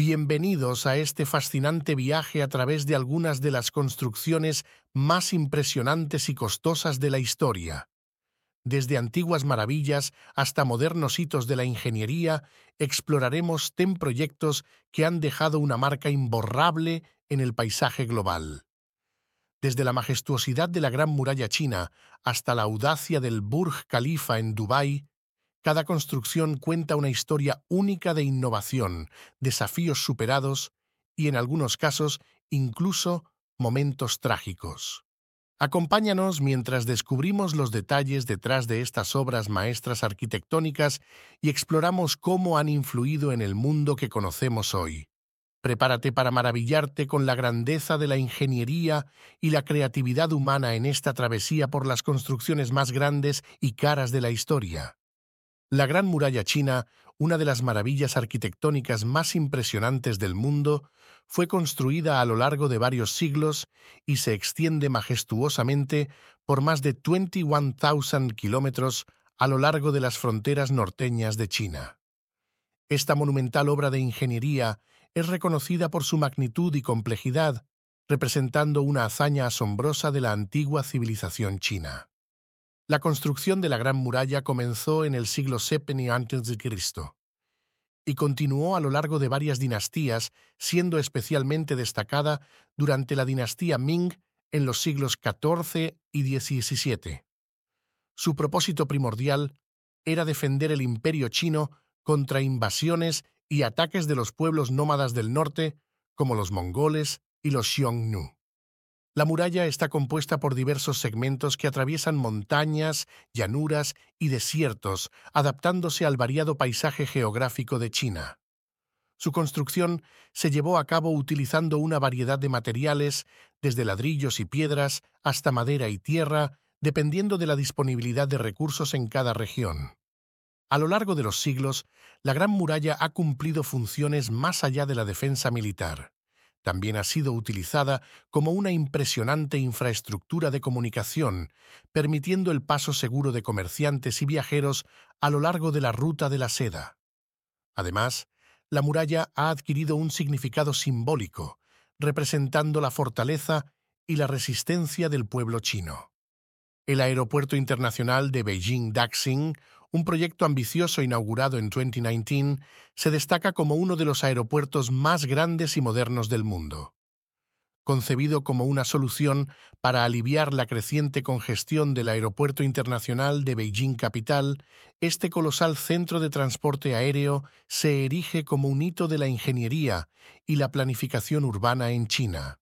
Bienvenidos a este fascinante viaje a través de algunas de las construcciones más impresionantes y costosas de la historia. Desde antiguas maravillas hasta modernos hitos de la ingeniería, exploraremos TEN proyectos que han dejado una marca imborrable en el paisaje global. Desde la majestuosidad de la Gran Muralla China hasta la audacia del Burj Khalifa en Dubái, cada construcción cuenta una historia única de innovación, desafíos superados y, en algunos casos, incluso momentos trágicos. Acompáñanos mientras descubrimos los detalles detrás de estas obras maestras arquitectónicas y exploramos cómo han influido en el mundo que conocemos hoy. Prepárate para maravillarte con la grandeza de la ingeniería y la creatividad humana en esta travesía por las construcciones más grandes y caras de la historia. La Gran Muralla China, una de las maravillas arquitectónicas más impresionantes del mundo, fue construida a lo largo de varios siglos y se extiende majestuosamente por más de 21,000 kilómetros a lo largo de las fronteras norteñas de China. Esta monumental obra de ingeniería es reconocida por su magnitud y complejidad, representando una hazaña asombrosa de la antigua civilización china. La construcción de la Gran Muralla comenzó en el siglo VII a.C. y continuó a lo largo de varias dinastías, siendo especialmente destacada durante la dinastía Ming en los siglos XIV y XVII. Su propósito primordial era defender el imperio chino contra invasiones y ataques de los pueblos nómadas del norte, como los mongoles y los Xiongnu. La muralla está compuesta por diversos segmentos que atraviesan montañas, llanuras y desiertos, adaptándose al variado paisaje geográfico de China. Su construcción se llevó a cabo utilizando una variedad de materiales, desde ladrillos y piedras hasta madera y tierra, dependiendo de la disponibilidad de recursos en cada región. A lo largo de los siglos, la Gran Muralla ha cumplido funciones más allá de la defensa militar. También ha sido utilizada como una impresionante infraestructura de comunicación, permitiendo el paso seguro de comerciantes y viajeros a lo largo de la ruta de la seda. Además, la muralla ha adquirido un significado simbólico, representando la fortaleza y la resistencia del pueblo chino. El Aeropuerto Internacional de Beijing-Daxing un proyecto ambicioso inaugurado en 2019, se destaca como uno de los aeropuertos más grandes y modernos del mundo. Concebido como una solución para aliviar la creciente congestión del Aeropuerto Internacional de Beijing Capital, este colosal centro de transporte aéreo se erige como un hito de la ingeniería y la planificación urbana en China.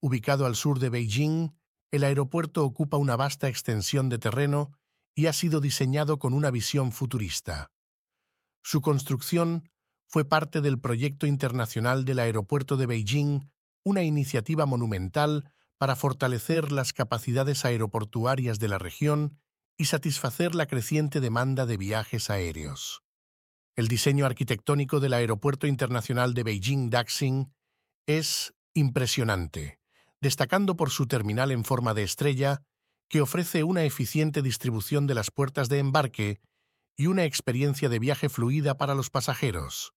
Ubicado al sur de Beijing, el aeropuerto ocupa una vasta extensión de terreno y ha sido diseñado con una visión futurista. Su construcción fue parte del proyecto internacional del aeropuerto de Beijing, una iniciativa monumental para fortalecer las capacidades aeroportuarias de la región y satisfacer la creciente demanda de viajes aéreos. El diseño arquitectónico del Aeropuerto Internacional de Beijing-Daxing es impresionante, destacando por su terminal en forma de estrella que ofrece una eficiente distribución de las puertas de embarque y una experiencia de viaje fluida para los pasajeros.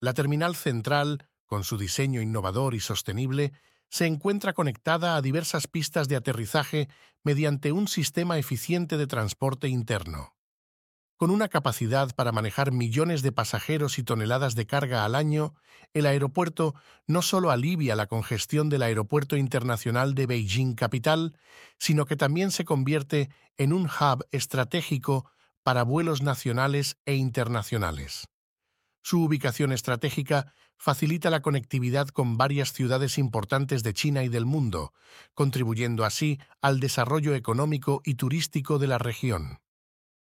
La terminal central, con su diseño innovador y sostenible, se encuentra conectada a diversas pistas de aterrizaje mediante un sistema eficiente de transporte interno. Con una capacidad para manejar millones de pasajeros y toneladas de carga al año, el aeropuerto no solo alivia la congestión del Aeropuerto Internacional de Beijing Capital, sino que también se convierte en un hub estratégico para vuelos nacionales e internacionales. Su ubicación estratégica facilita la conectividad con varias ciudades importantes de China y del mundo, contribuyendo así al desarrollo económico y turístico de la región.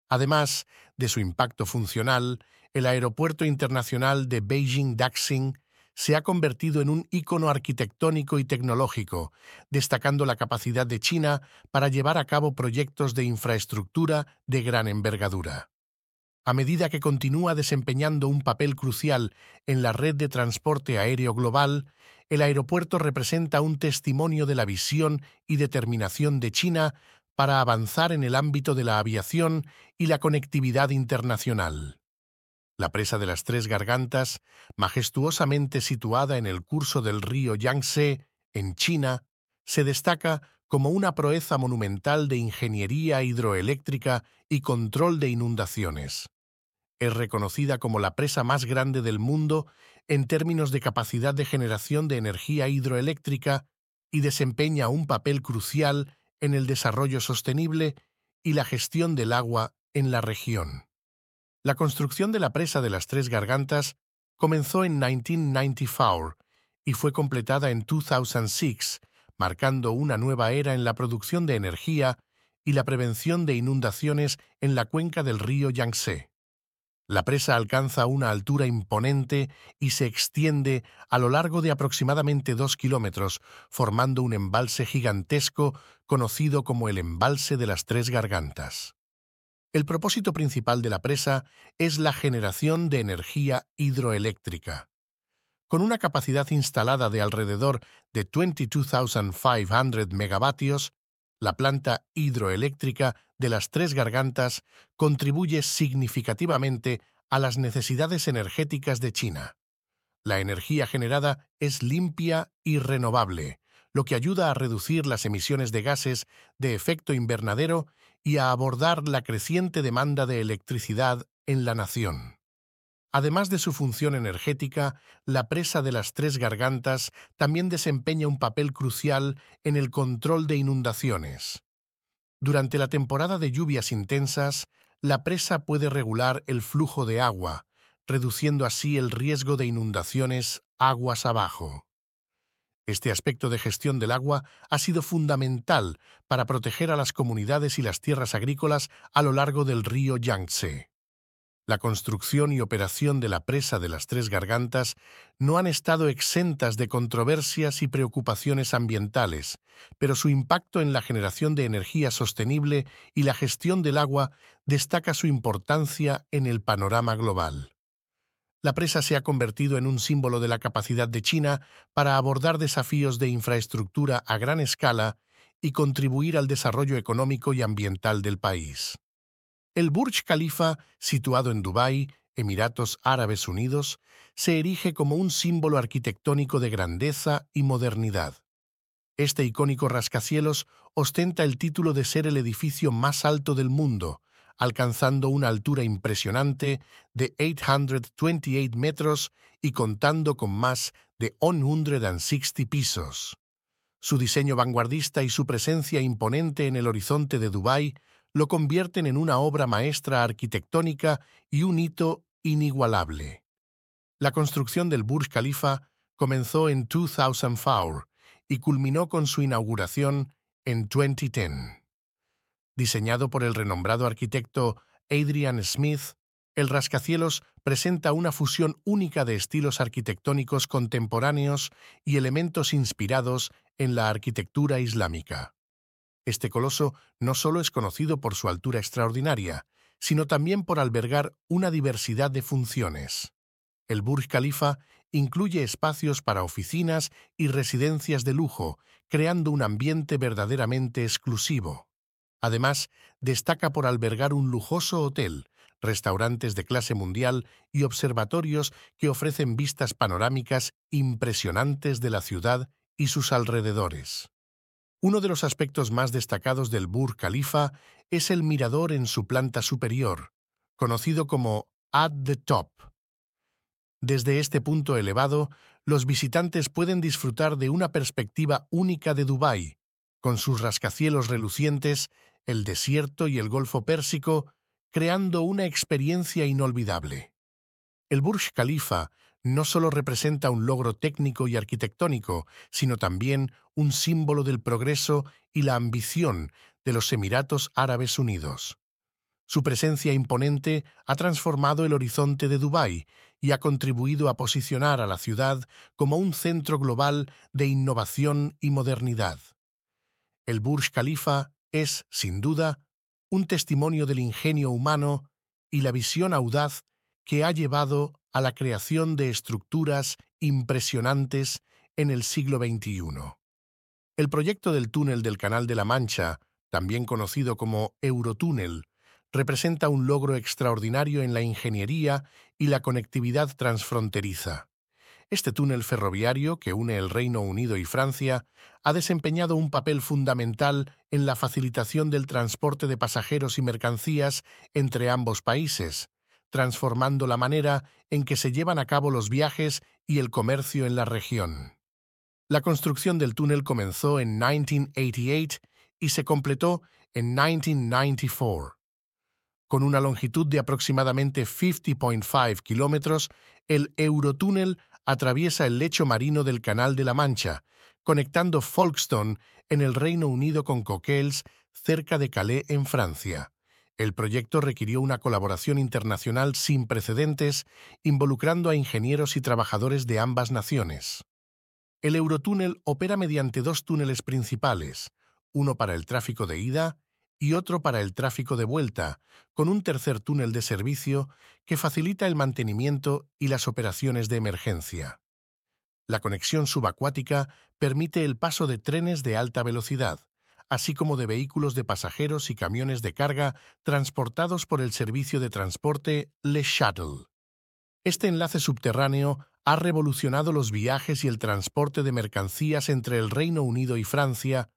Además de su impacto funcional, el Aeropuerto Internacional de Beijing-Daxing se ha convertido en un ícono arquitectónico y tecnológico, destacando la capacidad de China para llevar a cabo proyectos de infraestructura de gran envergadura. A medida que continúa desempeñando un papel crucial en la red de transporte aéreo global, el aeropuerto representa un testimonio de la visión y determinación de China para avanzar en el ámbito de la aviación y la conectividad internacional. La presa de las Tres Gargantas, majestuosamente situada en el curso del río Yangtze, en China, se destaca como una proeza monumental de ingeniería hidroeléctrica y control de inundaciones. Es reconocida como la presa más grande del mundo en términos de capacidad de generación de energía hidroeléctrica y desempeña un papel crucial en el desarrollo sostenible y la gestión del agua en la región. La construcción de la presa de las Tres Gargantas comenzó en 1994 y fue completada en 2006, marcando una nueva era en la producción de energía y la prevención de inundaciones en la cuenca del río Yangtze. La presa alcanza una altura imponente y se extiende a lo largo de aproximadamente dos kilómetros, formando un embalse gigantesco conocido como el Embalse de las Tres Gargantas. El propósito principal de la presa es la generación de energía hidroeléctrica. Con una capacidad instalada de alrededor de 22.500 megavatios, la planta hidroeléctrica de las Tres Gargantas contribuye significativamente a las necesidades energéticas de China. La energía generada es limpia y renovable, lo que ayuda a reducir las emisiones de gases de efecto invernadero y a abordar la creciente demanda de electricidad en la nación. Además de su función energética, la presa de las Tres Gargantas también desempeña un papel crucial en el control de inundaciones. Durante la temporada de lluvias intensas, la presa puede regular el flujo de agua, reduciendo así el riesgo de inundaciones aguas abajo. Este aspecto de gestión del agua ha sido fundamental para proteger a las comunidades y las tierras agrícolas a lo largo del río Yangtze. La construcción y operación de la presa de las Tres Gargantas no han estado exentas de controversias y preocupaciones ambientales, pero su impacto en la generación de energía sostenible y la gestión del agua destaca su importancia en el panorama global la presa se ha convertido en un símbolo de la capacidad de China para abordar desafíos de infraestructura a gran escala y contribuir al desarrollo económico y ambiental del país. El Burj Khalifa, situado en Dubái, Emiratos Árabes Unidos, se erige como un símbolo arquitectónico de grandeza y modernidad. Este icónico rascacielos ostenta el título de ser el edificio más alto del mundo, alcanzando una altura impresionante de 828 metros y contando con más de 160 pisos. Su diseño vanguardista y su presencia imponente en el horizonte de Dubái lo convierten en una obra maestra arquitectónica y un hito inigualable. La construcción del Burj Khalifa comenzó en 2004 y culminó con su inauguración en 2010. Diseñado por el renombrado arquitecto Adrian Smith, el rascacielos presenta una fusión única de estilos arquitectónicos contemporáneos y elementos inspirados en la arquitectura islámica. Este coloso no solo es conocido por su altura extraordinaria, sino también por albergar una diversidad de funciones. El Burj Khalifa incluye espacios para oficinas y residencias de lujo, creando un ambiente verdaderamente exclusivo. Además, destaca por albergar un lujoso hotel, restaurantes de clase mundial y observatorios que ofrecen vistas panorámicas impresionantes de la ciudad y sus alrededores. Uno de los aspectos más destacados del Burj Khalifa es el mirador en su planta superior, conocido como At the Top. Desde este punto elevado, los visitantes pueden disfrutar de una perspectiva única de Dubái, con sus rascacielos relucientes el desierto y el Golfo Pérsico, creando una experiencia inolvidable. El Burj Khalifa no solo representa un logro técnico y arquitectónico, sino también un símbolo del progreso y la ambición de los Emiratos Árabes Unidos. Su presencia imponente ha transformado el horizonte de Dubái y ha contribuido a posicionar a la ciudad como un centro global de innovación y modernidad. El Burj Khalifa es, sin duda, un testimonio del ingenio humano y la visión audaz que ha llevado a la creación de estructuras impresionantes en el siglo XXI. El proyecto del túnel del Canal de la Mancha, también conocido como Eurotúnel, representa un logro extraordinario en la ingeniería y la conectividad transfronteriza. Este túnel ferroviario que une el Reino Unido y Francia ha desempeñado un papel fundamental en la facilitación del transporte de pasajeros y mercancías entre ambos países, transformando la manera en que se llevan a cabo los viajes y el comercio en la región. La construcción del túnel comenzó en 1988 y se completó en 1994. Con una longitud de aproximadamente 50.5 kilómetros, el Eurotúnel atraviesa el lecho marino del Canal de la Mancha, conectando Folkestone en el Reino Unido con Coquelles, cerca de Calais, en Francia. El proyecto requirió una colaboración internacional sin precedentes, involucrando a ingenieros y trabajadores de ambas naciones. El Eurotúnel opera mediante dos túneles principales, uno para el tráfico de ida y otro para el tráfico de vuelta, con un tercer túnel de servicio que facilita el mantenimiento y las operaciones de emergencia. La conexión subacuática permite el paso de trenes de alta velocidad, así como de vehículos de pasajeros y camiones de carga transportados por el servicio de transporte Le Shuttle. Este enlace subterráneo ha revolucionado los viajes y el transporte de mercancías entre el Reino Unido y Francia,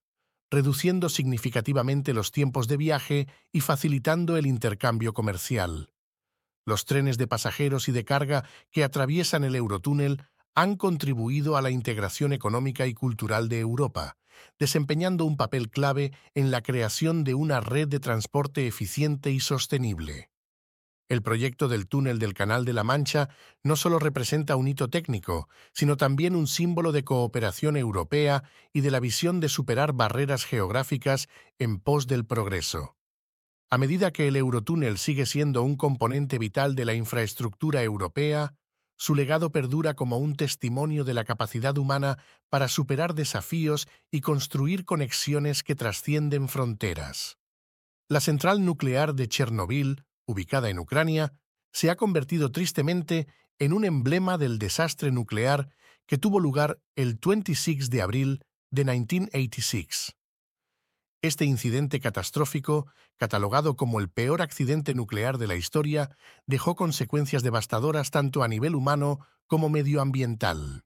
reduciendo significativamente los tiempos de viaje y facilitando el intercambio comercial. Los trenes de pasajeros y de carga que atraviesan el Eurotúnel han contribuido a la integración económica y cultural de Europa, desempeñando un papel clave en la creación de una red de transporte eficiente y sostenible. El proyecto del túnel del Canal de la Mancha no solo representa un hito técnico, sino también un símbolo de cooperación europea y de la visión de superar barreras geográficas en pos del progreso. A medida que el Eurotúnel sigue siendo un componente vital de la infraestructura europea, su legado perdura como un testimonio de la capacidad humana para superar desafíos y construir conexiones que trascienden fronteras. La central nuclear de Chernobyl ubicada en Ucrania, se ha convertido tristemente en un emblema del desastre nuclear que tuvo lugar el 26 de abril de 1986. Este incidente catastrófico, catalogado como el peor accidente nuclear de la historia, dejó consecuencias devastadoras tanto a nivel humano como medioambiental.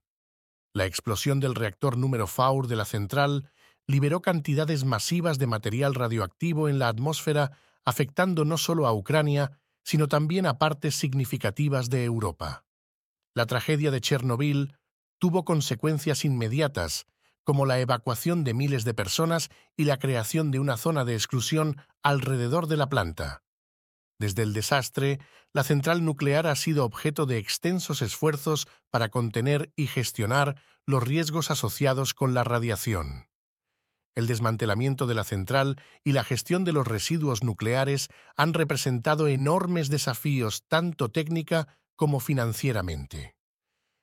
La explosión del reactor número FAUR de la central liberó cantidades masivas de material radioactivo en la atmósfera afectando no solo a Ucrania, sino también a partes significativas de Europa. La tragedia de Chernobyl tuvo consecuencias inmediatas, como la evacuación de miles de personas y la creación de una zona de exclusión alrededor de la planta. Desde el desastre, la central nuclear ha sido objeto de extensos esfuerzos para contener y gestionar los riesgos asociados con la radiación el desmantelamiento de la central y la gestión de los residuos nucleares han representado enormes desafíos tanto técnica como financieramente.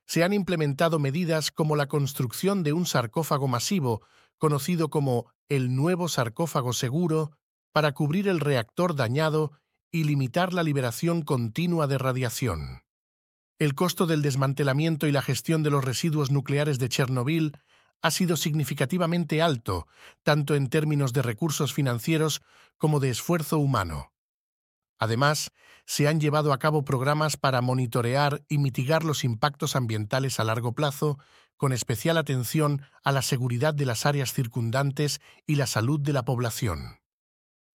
Se han implementado medidas como la construcción de un sarcófago masivo, conocido como el nuevo sarcófago seguro, para cubrir el reactor dañado y limitar la liberación continua de radiación. El costo del desmantelamiento y la gestión de los residuos nucleares de Chernobyl ha sido significativamente alto, tanto en términos de recursos financieros como de esfuerzo humano. Además, se han llevado a cabo programas para monitorear y mitigar los impactos ambientales a largo plazo, con especial atención a la seguridad de las áreas circundantes y la salud de la población.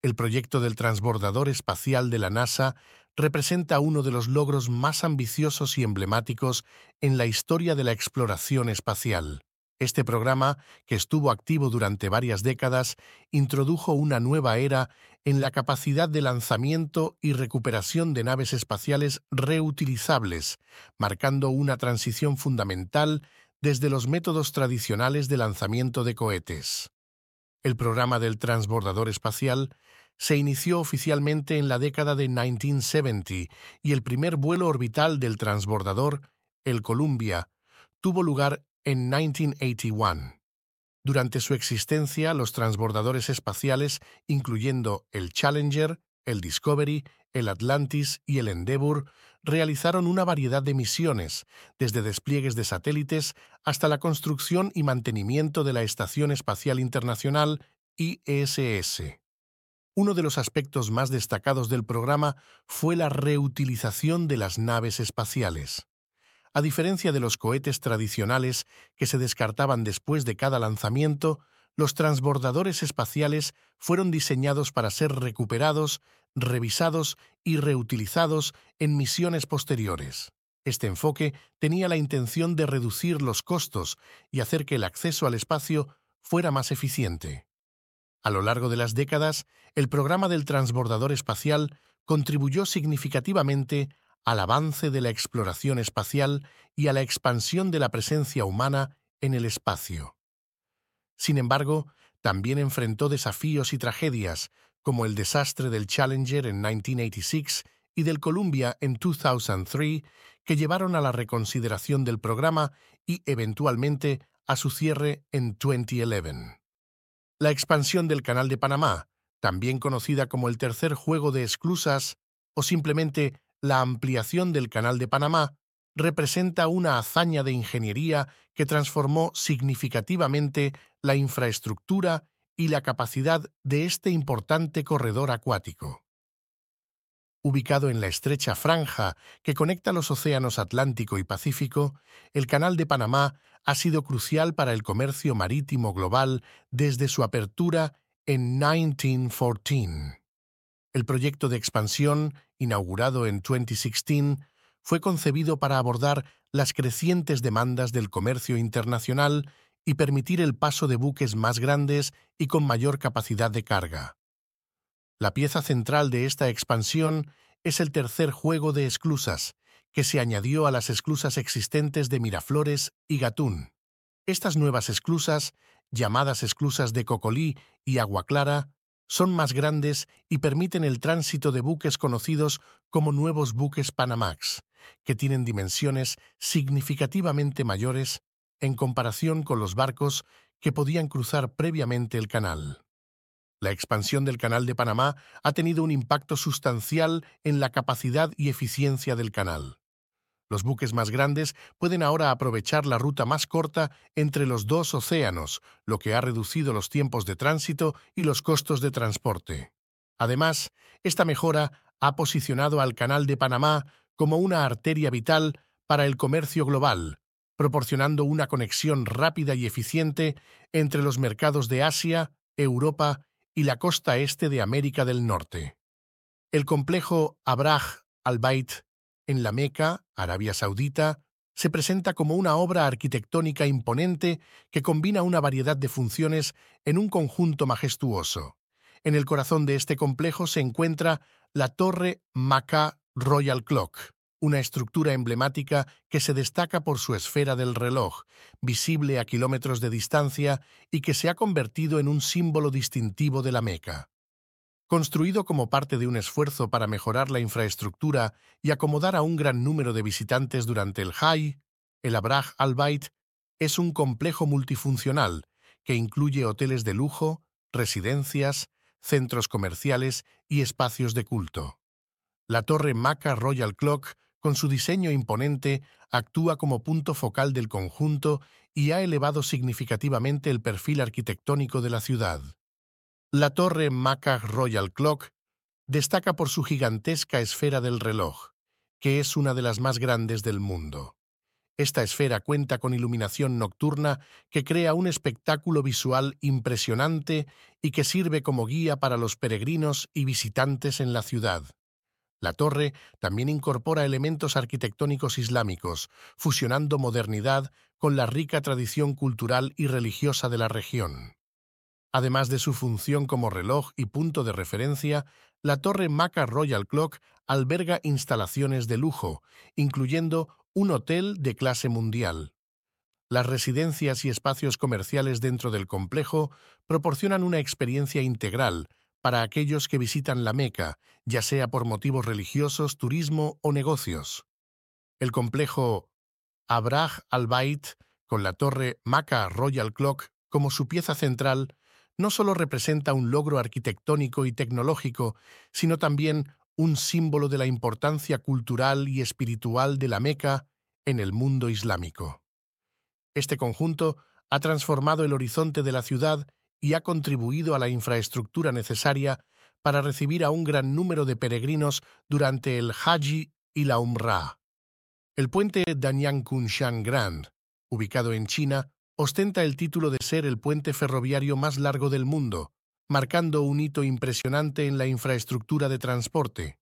El proyecto del transbordador espacial de la NASA representa uno de los logros más ambiciosos y emblemáticos en la historia de la exploración espacial. Este programa, que estuvo activo durante varias décadas, introdujo una nueva era en la capacidad de lanzamiento y recuperación de naves espaciales reutilizables, marcando una transición fundamental desde los métodos tradicionales de lanzamiento de cohetes. El programa del transbordador espacial se inició oficialmente en la década de 1970 y el primer vuelo orbital del transbordador, el Columbia, tuvo lugar en 1981. Durante su existencia, los transbordadores espaciales, incluyendo el Challenger, el Discovery, el Atlantis y el Endeavour, realizaron una variedad de misiones, desde despliegues de satélites hasta la construcción y mantenimiento de la Estación Espacial Internacional ISS. Uno de los aspectos más destacados del programa fue la reutilización de las naves espaciales. A diferencia de los cohetes tradicionales que se descartaban después de cada lanzamiento, los transbordadores espaciales fueron diseñados para ser recuperados, revisados y reutilizados en misiones posteriores. Este enfoque tenía la intención de reducir los costos y hacer que el acceso al espacio fuera más eficiente. A lo largo de las décadas, el programa del transbordador espacial contribuyó significativamente al avance de la exploración espacial y a la expansión de la presencia humana en el espacio. Sin embargo, también enfrentó desafíos y tragedias, como el desastre del Challenger en 1986 y del Columbia en 2003, que llevaron a la reconsideración del programa y, eventualmente, a su cierre en 2011. La expansión del Canal de Panamá, también conocida como el tercer juego de esclusas o simplemente la ampliación del Canal de Panamá representa una hazaña de ingeniería que transformó significativamente la infraestructura y la capacidad de este importante corredor acuático. Ubicado en la estrecha franja que conecta los océanos Atlántico y Pacífico, el Canal de Panamá ha sido crucial para el comercio marítimo global desde su apertura en 1914. El proyecto de expansión, inaugurado en 2016, fue concebido para abordar las crecientes demandas del comercio internacional y permitir el paso de buques más grandes y con mayor capacidad de carga. La pieza central de esta expansión es el tercer juego de esclusas, que se añadió a las esclusas existentes de Miraflores y Gatún. Estas nuevas esclusas, llamadas esclusas de Cocolí y Agua Clara, son más grandes y permiten el tránsito de buques conocidos como nuevos buques Panamax, que tienen dimensiones significativamente mayores en comparación con los barcos que podían cruzar previamente el canal. La expansión del Canal de Panamá ha tenido un impacto sustancial en la capacidad y eficiencia del canal. Los buques más grandes pueden ahora aprovechar la ruta más corta entre los dos océanos, lo que ha reducido los tiempos de tránsito y los costos de transporte. Además, esta mejora ha posicionado al Canal de Panamá como una arteria vital para el comercio global, proporcionando una conexión rápida y eficiente entre los mercados de Asia, Europa y la costa este de América del Norte. El complejo Abraj al-Bait en la Meca, Arabia Saudita, se presenta como una obra arquitectónica imponente que combina una variedad de funciones en un conjunto majestuoso. En el corazón de este complejo se encuentra la Torre Makkah Royal Clock, una estructura emblemática que se destaca por su esfera del reloj, visible a kilómetros de distancia y que se ha convertido en un símbolo distintivo de la Meca. Construido como parte de un esfuerzo para mejorar la infraestructura y acomodar a un gran número de visitantes durante el Hajj, el Abraj al-Bait es un complejo multifuncional que incluye hoteles de lujo, residencias, centros comerciales y espacios de culto. La torre Maca Royal Clock, con su diseño imponente, actúa como punto focal del conjunto y ha elevado significativamente el perfil arquitectónico de la ciudad. La torre Maca Royal Clock destaca por su gigantesca esfera del reloj, que es una de las más grandes del mundo. Esta esfera cuenta con iluminación nocturna que crea un espectáculo visual impresionante y que sirve como guía para los peregrinos y visitantes en la ciudad. La torre también incorpora elementos arquitectónicos islámicos, fusionando modernidad con la rica tradición cultural y religiosa de la región. Además de su función como reloj y punto de referencia, la torre Maca Royal Clock alberga instalaciones de lujo, incluyendo un hotel de clase mundial. Las residencias y espacios comerciales dentro del complejo proporcionan una experiencia integral para aquellos que visitan la Meca, ya sea por motivos religiosos, turismo o negocios. El complejo Abraj al-Bait, con la torre Maca Royal Clock como su pieza central, no solo representa un logro arquitectónico y tecnológico, sino también un símbolo de la importancia cultural y espiritual de la Meca en el mundo islámico. Este conjunto ha transformado el horizonte de la ciudad y ha contribuido a la infraestructura necesaria para recibir a un gran número de peregrinos durante el Haji y la Umrah. El puente Danyang Kunshan Grand, ubicado en China, ostenta el título de ser el puente ferroviario más largo del mundo, marcando un hito impresionante en la infraestructura de transporte.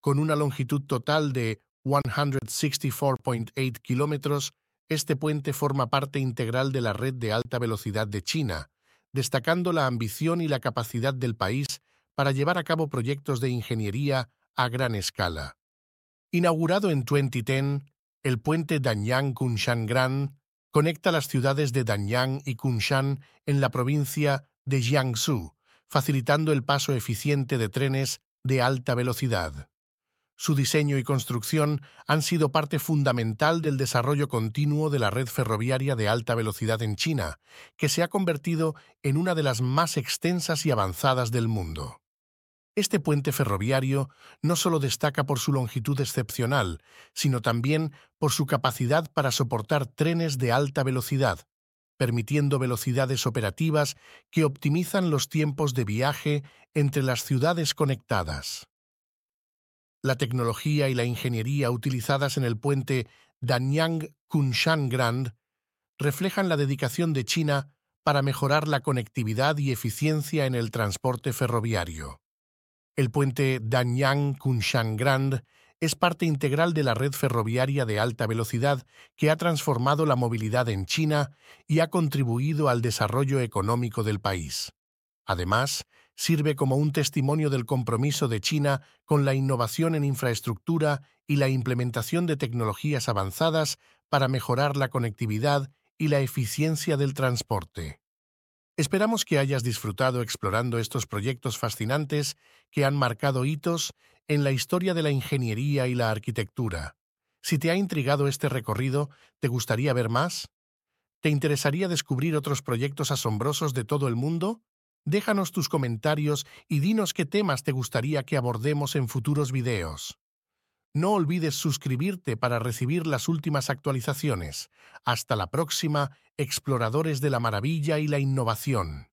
Con una longitud total de 164.8 kilómetros, este puente forma parte integral de la red de alta velocidad de China, destacando la ambición y la capacidad del país para llevar a cabo proyectos de ingeniería a gran escala. Inaugurado en 2010, el puente Danyang-Kunshan Gran conecta las ciudades de Danyang y Kunshan en la provincia de Jiangsu, facilitando el paso eficiente de trenes de alta velocidad. Su diseño y construcción han sido parte fundamental del desarrollo continuo de la red ferroviaria de alta velocidad en China, que se ha convertido en una de las más extensas y avanzadas del mundo. Este puente ferroviario no solo destaca por su longitud excepcional, sino también por su capacidad para soportar trenes de alta velocidad, permitiendo velocidades operativas que optimizan los tiempos de viaje entre las ciudades conectadas. La tecnología y la ingeniería utilizadas en el puente Danyang-Kunshan Grand reflejan la dedicación de China para mejorar la conectividad y eficiencia en el transporte ferroviario. El puente Danyang-Kunshan Grand es parte integral de la red ferroviaria de alta velocidad que ha transformado la movilidad en China y ha contribuido al desarrollo económico del país. Además, sirve como un testimonio del compromiso de China con la innovación en infraestructura y la implementación de tecnologías avanzadas para mejorar la conectividad y la eficiencia del transporte. Esperamos que hayas disfrutado explorando estos proyectos fascinantes que han marcado hitos en la historia de la ingeniería y la arquitectura. Si te ha intrigado este recorrido, ¿te gustaría ver más? ¿Te interesaría descubrir otros proyectos asombrosos de todo el mundo? Déjanos tus comentarios y dinos qué temas te gustaría que abordemos en futuros videos. No olvides suscribirte para recibir las últimas actualizaciones. Hasta la próxima, exploradores de la maravilla y la innovación.